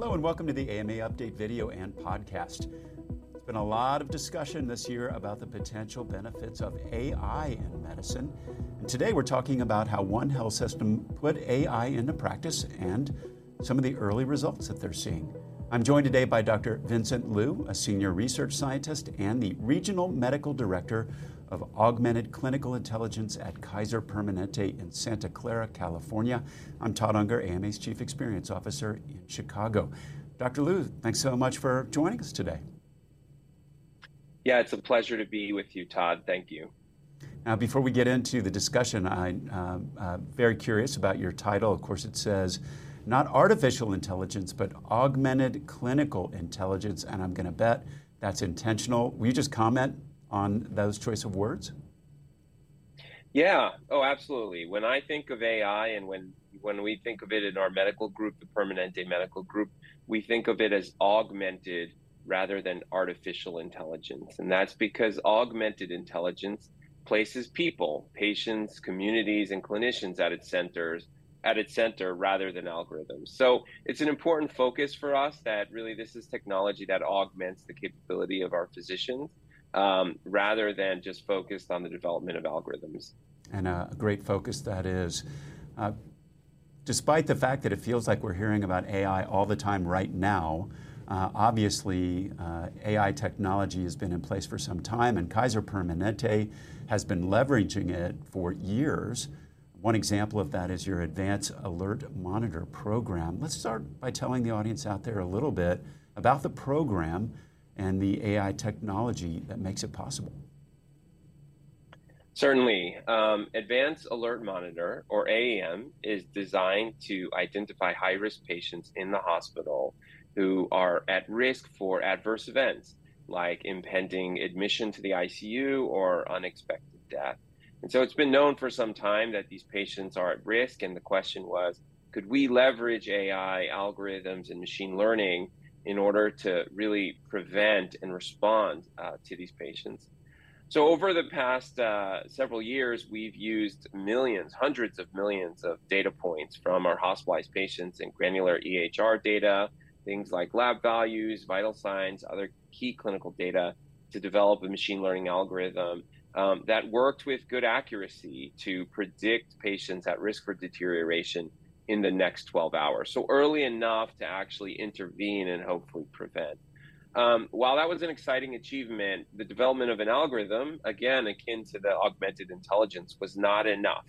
Hello, and welcome to the AMA Update video and podcast. There's been a lot of discussion this year about the potential benefits of AI in medicine. And today we're talking about how one health system put AI into practice and some of the early results that they're seeing. I'm joined today by Dr. Vincent Liu, a senior research scientist and the regional medical director of Augmented Clinical Intelligence at Kaiser Permanente in Santa Clara, California. I'm Todd Unger, AMA's Chief Experience Officer in Chicago. Dr. Liu, thanks so much for joining us today. Yeah, it's a pleasure to be with you, Todd. Thank you. Now, before we get into the discussion, I'm uh, uh, very curious about your title. Of course, it says not artificial intelligence, but augmented clinical intelligence, and I'm going to bet that's intentional. Will you just comment on those choice of words? Yeah. Oh, absolutely. When I think of AI and when when we think of it in our medical group, the Permanente Medical Group, we think of it as augmented rather than artificial intelligence. And that's because augmented intelligence places people, patients, communities, and clinicians at its centers at its center rather than algorithms. So it's an important focus for us that really this is technology that augments the capability of our physicians um, rather than just focused on the development of algorithms. And a great focus that is. Uh, despite the fact that it feels like we're hearing about AI all the time right now, uh, obviously, uh, AI technology has been in place for some time, and Kaiser Permanente has been leveraging it for years. One example of that is your Advanced Alert Monitor program. Let's start by telling the audience out there a little bit about the program and the AI technology that makes it possible? Certainly. Um, Advanced Alert Monitor, or AAM, is designed to identify high risk patients in the hospital who are at risk for adverse events like impending admission to the ICU or unexpected death. And so it's been known for some time that these patients are at risk. And the question was could we leverage AI algorithms and machine learning in order to really prevent and respond uh, to these patients. So, over the past uh, several years, we've used millions, hundreds of millions of data points from our hospitalized patients and granular EHR data, things like lab values, vital signs, other key clinical data to develop a machine learning algorithm um, that worked with good accuracy to predict patients at risk for deterioration in the next 12 hours. So early enough to actually intervene and hopefully prevent. Um, while that was an exciting achievement, the development of an algorithm, again, akin to the augmented intelligence, was not enough.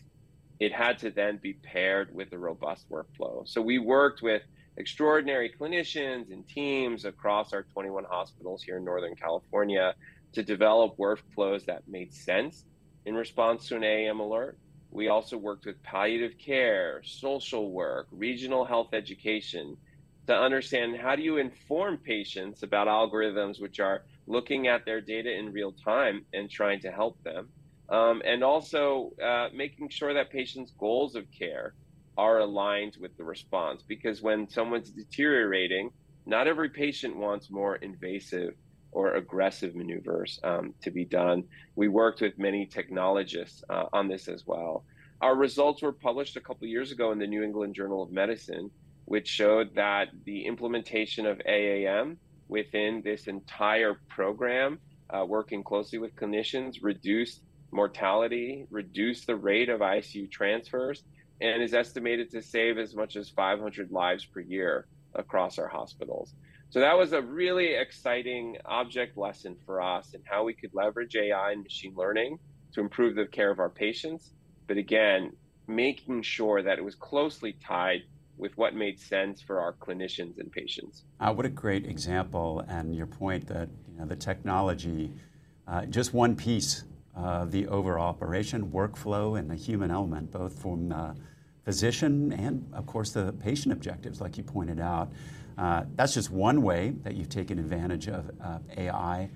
It had to then be paired with a robust workflow. So we worked with extraordinary clinicians and teams across our 21 hospitals here in Northern California to develop workflows that made sense in response to an AAM alert we also worked with palliative care, social work, regional health education to understand how do you inform patients about algorithms which are looking at their data in real time and trying to help them. Um, and also uh, making sure that patients' goals of care are aligned with the response. Because when someone's deteriorating, not every patient wants more invasive or aggressive maneuvers um, to be done. We worked with many technologists uh, on this as well. Our results were published a couple years ago in the New England Journal of Medicine, which showed that the implementation of AAM within this entire program, uh, working closely with clinicians, reduced mortality, reduced the rate of ICU transfers, and is estimated to save as much as 500 lives per year across our hospitals. So that was a really exciting object lesson for us in how we could leverage AI and machine learning to improve the care of our patients. But again, making sure that it was closely tied with what made sense for our clinicians and patients. Uh, what a great example, and your point that you know the technology, uh, just one piece of the overall operation, workflow, and the human element, both from uh, physician and, of course, the patient objectives, like you pointed out. Uh, that's just one way that you've taken advantage of uh, AI.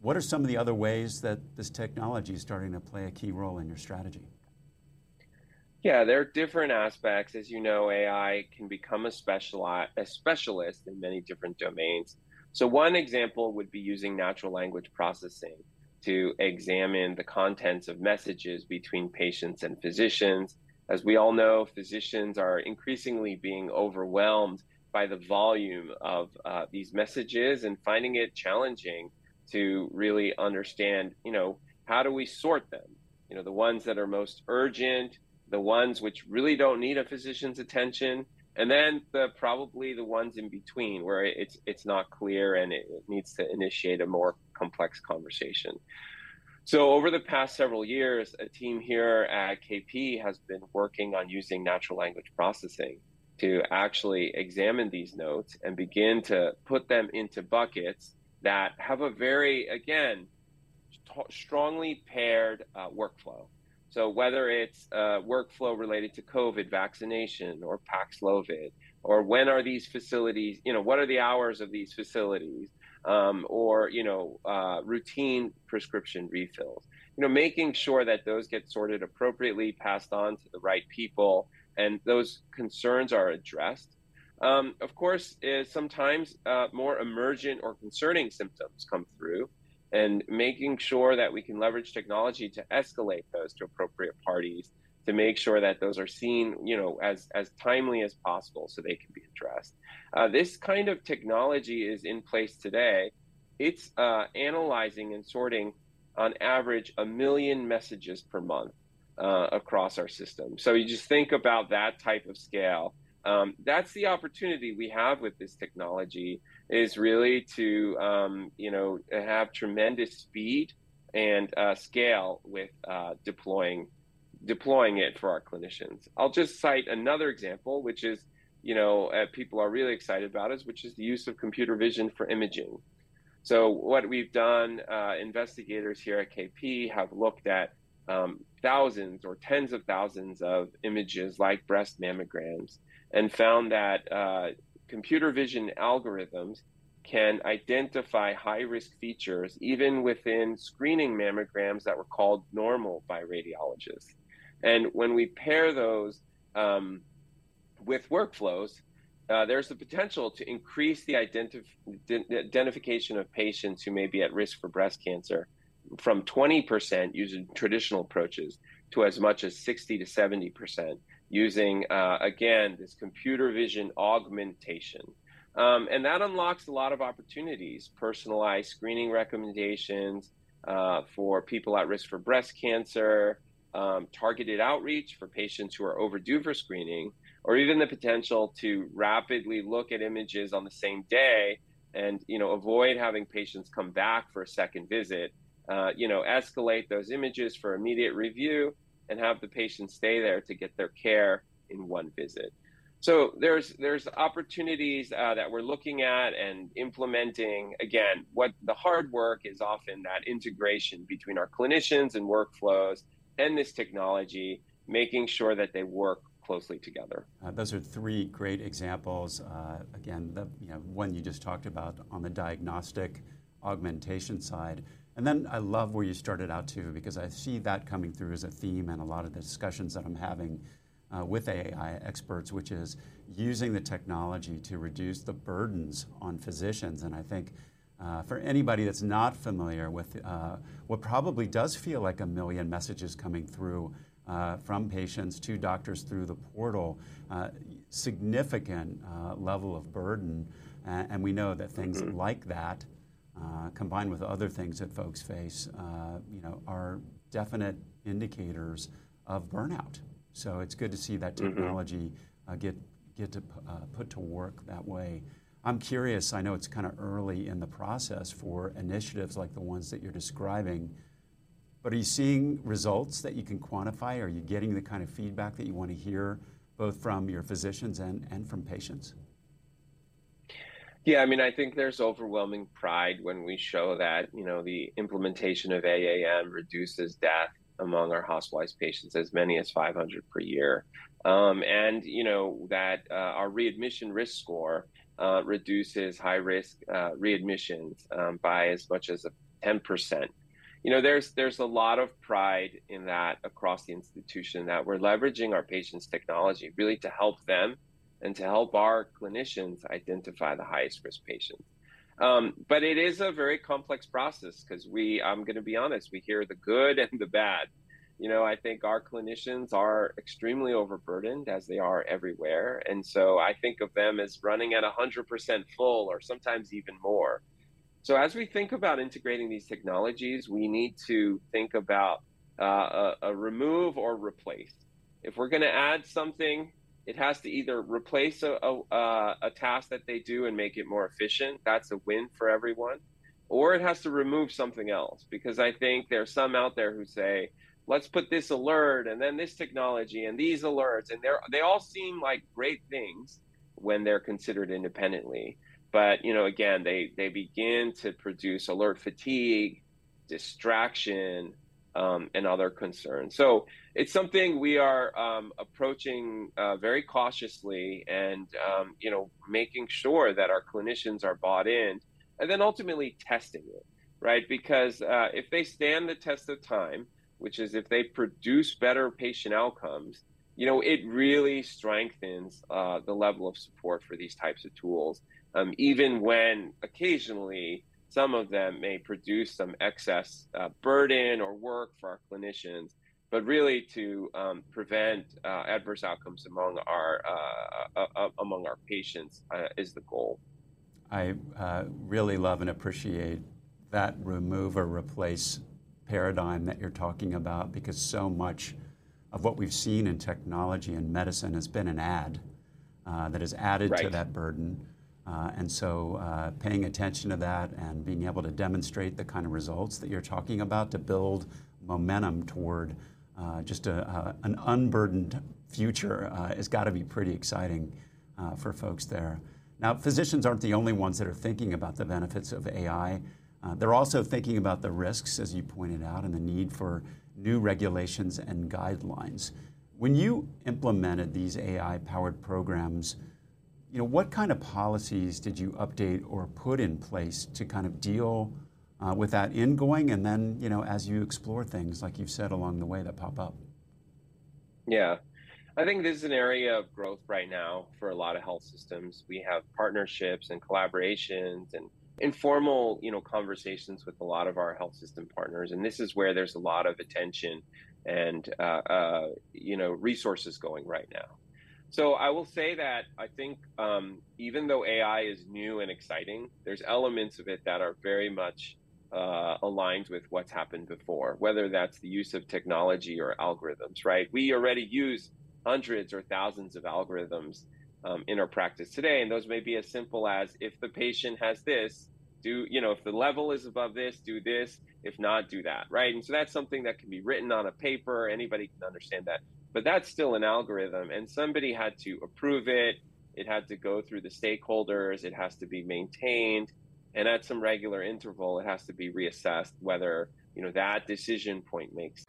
What are some of the other ways that this technology is starting to play a key role in your strategy? Yeah, there are different aspects. As you know, AI can become a, speciali- a specialist in many different domains. So, one example would be using natural language processing to examine the contents of messages between patients and physicians. As we all know, physicians are increasingly being overwhelmed by the volume of uh, these messages and finding it challenging to really understand, you know, how do we sort them? You know, the ones that are most urgent, the ones which really don't need a physician's attention, and then the probably the ones in between where it's it's not clear and it, it needs to initiate a more complex conversation. So over the past several years, a team here at KP has been working on using natural language processing to actually examine these notes and begin to put them into buckets that have a very again st- strongly paired uh, workflow. So whether it's workflow related to COVID vaccination or Paxlovid, or when are these facilities, you know, what are the hours of these facilities, um, or you know, uh, routine prescription refills. You know, making sure that those get sorted appropriately, passed on to the right people, and those concerns are addressed. Um, of course, is sometimes uh, more emergent or concerning symptoms come through, and making sure that we can leverage technology to escalate those to appropriate parties to make sure that those are seen, you know, as as timely as possible so they can be addressed. Uh, this kind of technology is in place today. It's uh, analyzing and sorting on average a million messages per month uh, across our system. So you just think about that type of scale. Um, that's the opportunity we have with this technology is really to um, you know have tremendous speed and uh, scale with uh, deploying deploying it for our clinicians. I'll just cite another example, which is you know uh, people are really excited about is which is the use of computer vision for imaging. So what we've done, uh, investigators here at KP have looked at um, thousands or tens of thousands of images like breast mammograms and found that uh, computer vision algorithms can identify high risk features even within screening mammograms that were called normal by radiologists. And when we pair those um, with workflows, uh, there's the potential to increase the identif- identification of patients who may be at risk for breast cancer from 20% using traditional approaches to as much as 60 to 70% using, uh, again, this computer vision augmentation. Um, and that unlocks a lot of opportunities, personalized screening recommendations uh, for people at risk for breast cancer, um, targeted outreach for patients who are overdue for screening, or even the potential to rapidly look at images on the same day and you know avoid having patients come back for a second visit. Uh, you know, escalate those images for immediate review and have the patient stay there to get their care in one visit. So there's there's opportunities uh, that we're looking at and implementing. Again, what the hard work is often that integration between our clinicians and workflows and this technology, making sure that they work closely together. Uh, those are three great examples. Uh, again, the you know, one you just talked about on the diagnostic augmentation side. And then I love where you started out too, because I see that coming through as a theme in a lot of the discussions that I'm having uh, with AI experts, which is using the technology to reduce the burdens on physicians. And I think uh, for anybody that's not familiar with uh, what probably does feel like a million messages coming through uh, from patients to doctors through the portal, uh, significant uh, level of burden. and we know that things like that uh, combined with other things that folks face, uh, you know, are definite indicators of burnout. So it's good to see that mm-hmm. technology uh, get get to uh, put to work that way. I'm curious. I know it's kind of early in the process for initiatives like the ones that you're describing, but are you seeing results that you can quantify? Are you getting the kind of feedback that you want to hear, both from your physicians and, and from patients? Yeah, I mean, I think there's overwhelming pride when we show that, you know, the implementation of AAM reduces death among our hospitalized patients as many as 500 per year. Um, and, you know, that uh, our readmission risk score uh, reduces high risk uh, readmissions um, by as much as 10%. You know, there's there's a lot of pride in that across the institution that we're leveraging our patients' technology really to help them and to help our clinicians identify the highest risk patients. Um, but it is a very complex process because we, I'm going to be honest, we hear the good and the bad. You know, I think our clinicians are extremely overburdened as they are everywhere. And so I think of them as running at 100% full or sometimes even more. So as we think about integrating these technologies, we need to think about uh, a, a remove or replace. If we're going to add something, it has to either replace a, a, a, task that they do and make it more efficient. That's a win for everyone. Or it has to remove something else because I think there's some out there who say, let's put this alert and then this technology and these alerts. And they're, they all seem like great things when they're considered independently. But, you know, again, they, they begin to produce alert fatigue, distraction, um, and other concerns. So it's something we are um, approaching uh, very cautiously, and um, you know, making sure that our clinicians are bought in, and then ultimately testing it, right? Because uh, if they stand the test of time, which is if they produce better patient outcomes, you know, it really strengthens uh, the level of support for these types of tools, um, even when occasionally some of them may produce some excess uh, burden or work for our clinicians, but really to um, prevent uh, adverse outcomes among our uh, uh, uh among our patients is the goal. I really love and appreciate that remove or replace paradigm that you're talking about because so much of what we've seen in technology and medicine has been an ad that has added right. to that burden. Uh, and so, uh, paying attention to that and being able to demonstrate the kind of results that you're talking about to build momentum toward uh, just a, an unburdened future uh, has got to be pretty exciting uh, for folks there. Now, physicians aren't the only ones that are thinking about the benefits of AI. Uh, they're also thinking about the risks, as you pointed out, and the need for new regulations and guidelines. When you implemented these AI powered programs, you know, what kind of policies did you update or put in place to kind of deal uh, with that ingoing and then, you know, as you explore things, like you've said along the way that pop up? Yeah. I think this is an area of growth right now for a lot of health systems. We have partnerships and collaborations and informal, you know, conversations with a lot of our health system partners, and this is where there's a lot of attention and uh, uh, you know resources going right now. So I will say that I think um, even though AI is new and exciting, there's elements of it that are very much uh, aligned with what's happened before, whether that's the use of technology or algorithms, right? We already use hundreds or thousands of algorithms um, in our practice today. And those may be as simple as if the patient has this, do, you know, if the level is above this, do this. If not, do that, right? And so that's something that can be written on a paper. Anybody can understand that but that's still an algorithm and somebody had to approve it it had to go through the stakeholders it has to be maintained and at some regular interval it has to be reassessed whether you know that decision point makes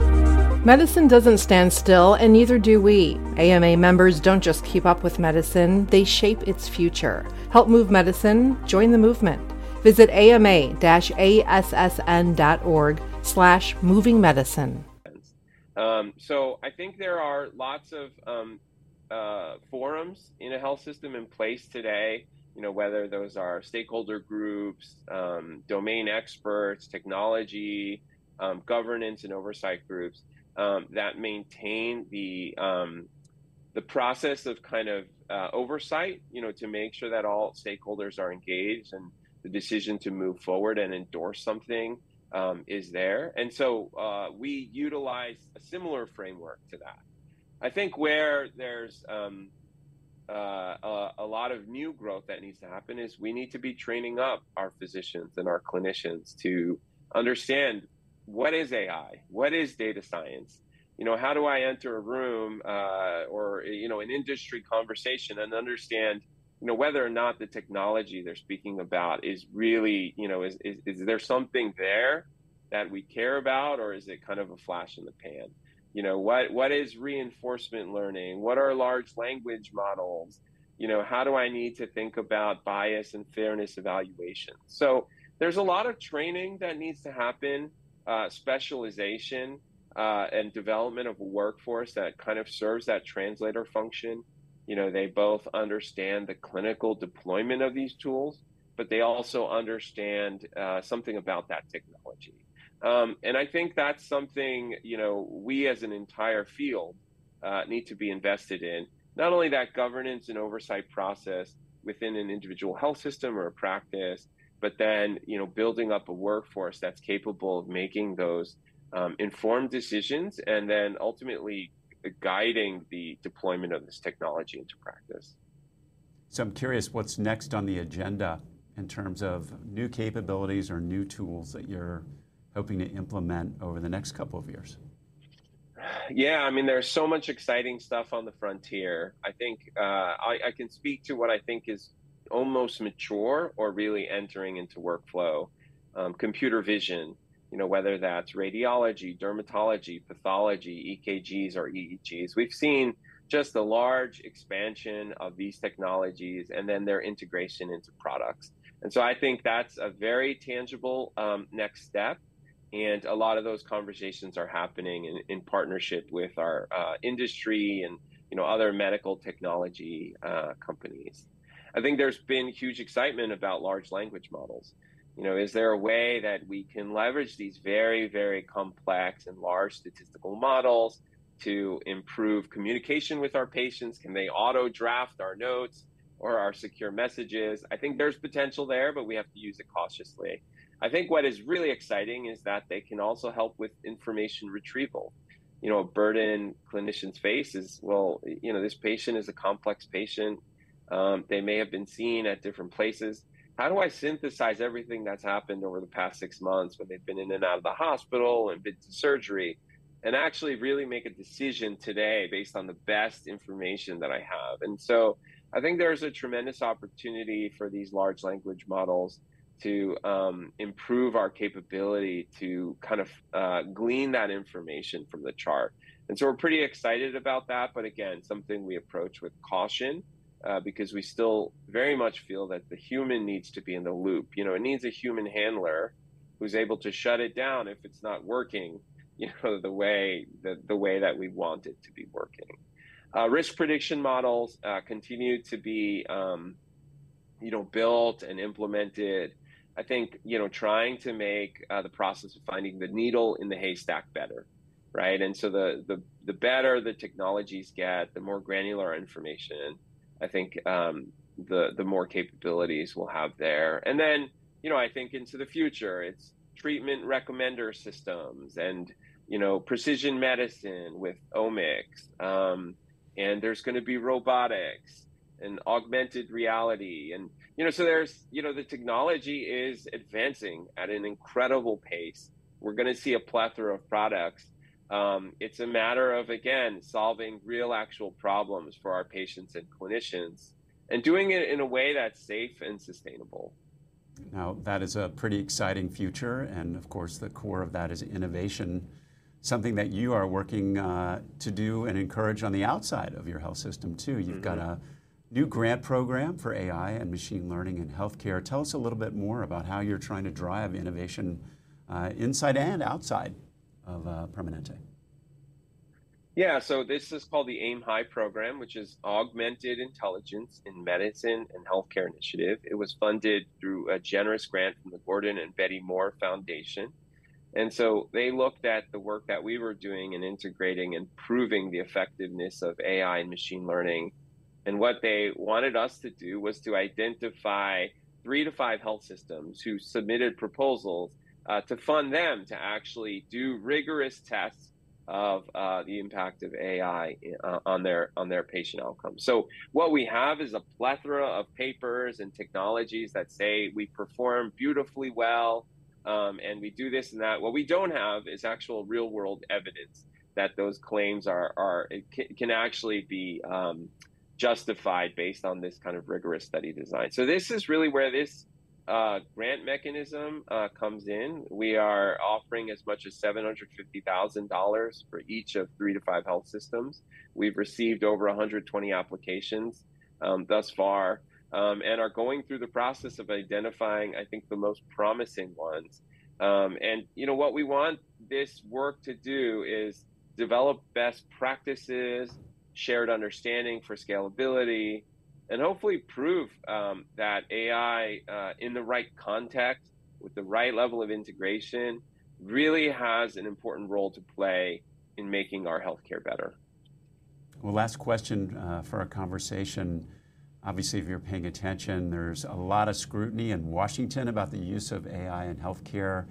Medicine doesn't stand still, and neither do we. AMA members don't just keep up with medicine, they shape its future. Help move medicine, join the movement. Visit ama-assn.org slash moving medicine. Um, so I think there are lots of um, uh, forums in a health system in place today. You know, whether those are stakeholder groups, um, domain experts, technology, um, governance, and oversight groups um, that maintain the um, the process of kind of uh, oversight. You know, to make sure that all stakeholders are engaged and the decision to move forward and endorse something um, is there. And so uh, we utilize a similar framework to that. I think where there's um, uh, a, a, lot of new growth that needs to happen is we need to be training up our physicians and our clinicians to understand what is AI, what is data science. You know, how do I enter a room uh, or you know an industry conversation and understand you know whether or not the technology they're speaking about is really you know is, is, is there something there that we care about or is it kind of a flash in the pan? You know what what is reinforcement learning? What are large language models? You know how do i need to think about bias and fairness evaluation? So there's a lot of training that needs to happen uh, specialization uh, and development of a workforce that kind of serves that translator function you know they both understand the clinical deployment of these tools but they also understand uh, something about that technology Um, and I think that's something, you know, we as an entire field uh, need to be invested in. Not only that governance and oversight process within an individual health system or a practice, but then, you know, building up a workforce that's capable of making those um, informed decisions and then ultimately guiding the deployment of this technology into practice. So I'm curious what's next on the agenda in terms of new capabilities or new tools that you're hoping to implement over the next couple of years? Yeah, I mean, there's so much exciting stuff on the frontier. I think uh, I, I, can speak to what I think is almost mature or really entering into workflow. Um, computer vision, you know, whether that's radiology, dermatology, pathology, EKGs, or EEGs. We've seen just a large expansion of these technologies and then their integration into products. And so I think that's a very tangible um, next step. And a lot of those conversations are happening in, in partnership with our uh, industry and you know other medical technology uh, companies. I think there's been huge excitement about large language models. You know, is there a way that we can leverage these very, very complex and large statistical models to improve communication with our patients? Can they auto draft our notes or our secure messages? I think there's potential there, but we have to use it cautiously. I think what is really exciting is that they can also help with information retrieval. You know, a burden clinicians face is well, you know, this patient is a complex patient. Um, they may have been seen at different places. How do I synthesize everything that's happened over the past six months when they've been in and out of the hospital and been to surgery and actually really make a decision today based on the best information that I have? And so I think there's a tremendous opportunity for these large language models to um, improve our capability to kind of uh, glean that information from the chart. And so we're pretty excited about that. But again, something we approach with caution uh, because we still very much feel that the human needs to be in the loop. You know, it needs a human handler who's able to shut it down if it's not working. You know, the way the, the way that we want it to be working. Uh, risk prediction models uh, continue to be, um, you know, built and implemented I think you know trying to make uh, the process of finding the needle in the haystack better, right? And so the the the better the technologies get, the more granular information, I think um, the the more capabilities we'll have there. And then you know I think into the future, it's treatment recommender systems and you know precision medicine with omics, um, and there's going to be robotics and augmented reality and you know so there's you know the technology is advancing at an incredible pace we're going to see a plethora of products um, it's a matter of again solving real actual problems for our patients and clinicians and doing it in a way that's safe and sustainable now that is a pretty exciting future and of course the core of that is innovation something that you are working uh, to do and encourage on the outside of your health system too you've mm-hmm. got a new grant program for AI and machine learning in healthcare. Tell us a little bit more about how you're trying to drive innovation uh, inside and outside of uh, Permanente. Yeah, so this is called the AIM High program, which is Augmented Intelligence in Medicine and Healthcare Initiative. It was funded through a generous grant from the Gordon and Betty Moore Foundation. And so they looked at the work that we were doing in integrating and proving the effectiveness of AI and machine learning and what they wanted us to do was to identify three to five health systems who submitted proposals uh, to fund them to actually do rigorous tests of uh, the impact of AI uh, on their on their patient outcomes. So what we have is a plethora of papers and technologies that say we perform beautifully well, um, and we do this and that. What we don't have is actual real world evidence that those claims are are can actually be um, justified based on this kind of rigorous study design. So this is really where this uh, grant mechanism uh, comes in. We are offering as much as $750,000 for each of three to five health systems. We've received over 120 applications um, thus far um, and are going through the process of identifying, I think, the most promising ones. Um, and, you know, what we want this work to do is develop best practices, shared understanding for scalability, and hopefully prove um, that AI uh, in the right context with the right level of integration really has an important role to play in making our healthcare better. Well, last question uh, for our conversation. Obviously, if you're paying attention, there's a lot of scrutiny in Washington about the use of AI in healthcare.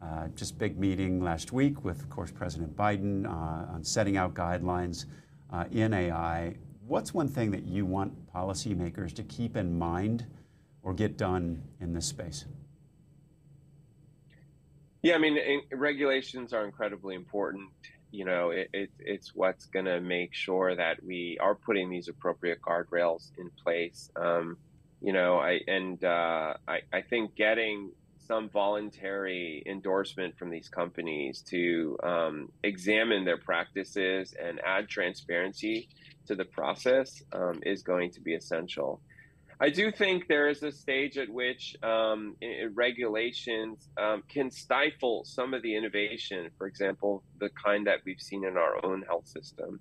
Uh, just big meeting last week with, of course, President Biden uh, on setting out guidelines uh, in AI. What's one thing that you want policymakers to keep in mind or get done in this space? Yeah, I mean, regulations are incredibly important. You know, it, it, it's what's going to make sure that we are putting these appropriate guardrails in place. Um, you know, I and uh, I, I think getting some voluntary endorsement from these companies to um, examine their practices and add transparency to the process um, is going to be essential. I do think there is a stage at which um, regulations um, can stifle some of the innovation, for example, the kind that we've seen in our own health system.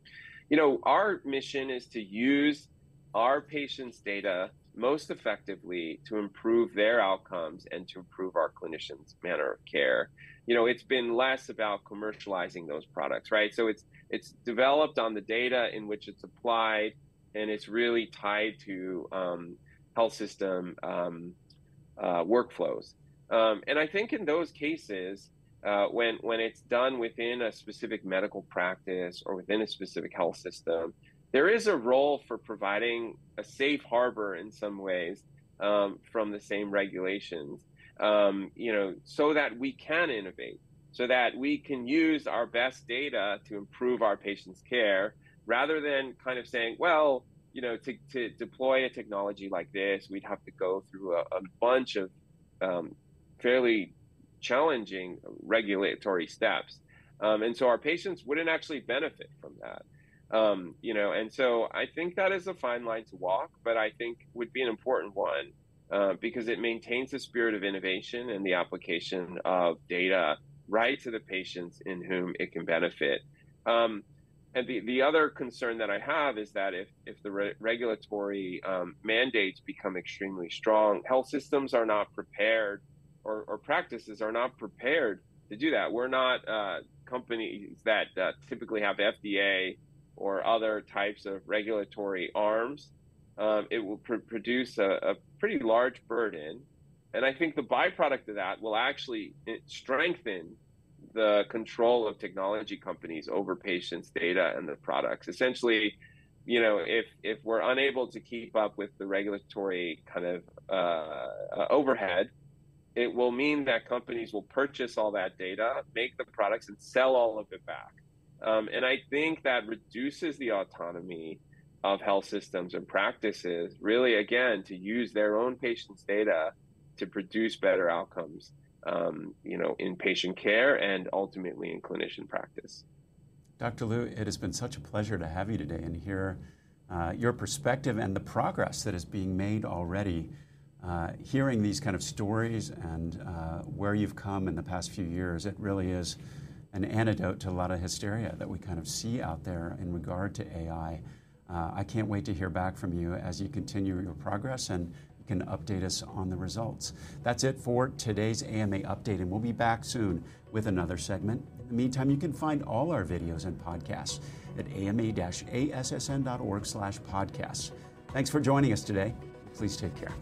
You know, our mission is to use our patients' data most effectively to improve their outcomes and to improve our clinicians' manner of care. You know, it's been less about commercializing those products, right? So it's it's developed on the data in which it's applied, and it's really tied to um, health system um, uh, workflows. Um, and I think in those cases, uh, when when it's done within a specific medical practice or within a specific health system, there is a role for providing a safe harbor in some ways um, from the same regulations, um, you know, so that we can innovate, so that we can use our best data to improve our patients' care, rather than kind of saying, well, you know, to, to deploy a technology like this, we'd have to go through a, a bunch of um, fairly challenging regulatory steps. Um, and so our patients wouldn't actually benefit from that. Um, you know, and so I think that is a fine line to walk, but I think would be an important one uh, because it maintains the spirit of innovation and the application of data right to the patients in whom it can benefit. Um, and the, the other concern that I have is that if, if the re- regulatory um, mandates become extremely strong, health systems are not prepared or, or practices are not prepared to do that. We're not uh, companies that uh, typically have FDA or other types of regulatory arms. Um, it will pr- produce a, a pretty large burden. And I think the byproduct of that will actually eh, strengthen the control of technology companies over patients' data and the products. Essentially, you know, if if we're unable to keep up with the regulatory kind of uh, uh, overhead, it will mean that companies will purchase all that data, make the products, and sell all of it back. Um, and I think that reduces the autonomy of health systems and practices, really, again, to use their own patients' data to produce better outcomes um, you know, in patient care and ultimately in clinician practice. Dr. Liu, it has been such a pleasure to have you today and hear uh, your perspective and the progress that is being made already. Uh, hearing these kind of stories and uh, where you've come in the past few years, it really is an antidote to a lot of hysteria that we kind of see out there in regard to AI. Uh, I can't wait to hear back from you as you continue your progress and can update us on the results. That's it for today's AMA update, and we'll be back soon with another segment. In the meantime, you can find all our videos and podcasts at ama-assn.org slash podcasts. Thanks for joining us today. Please take care.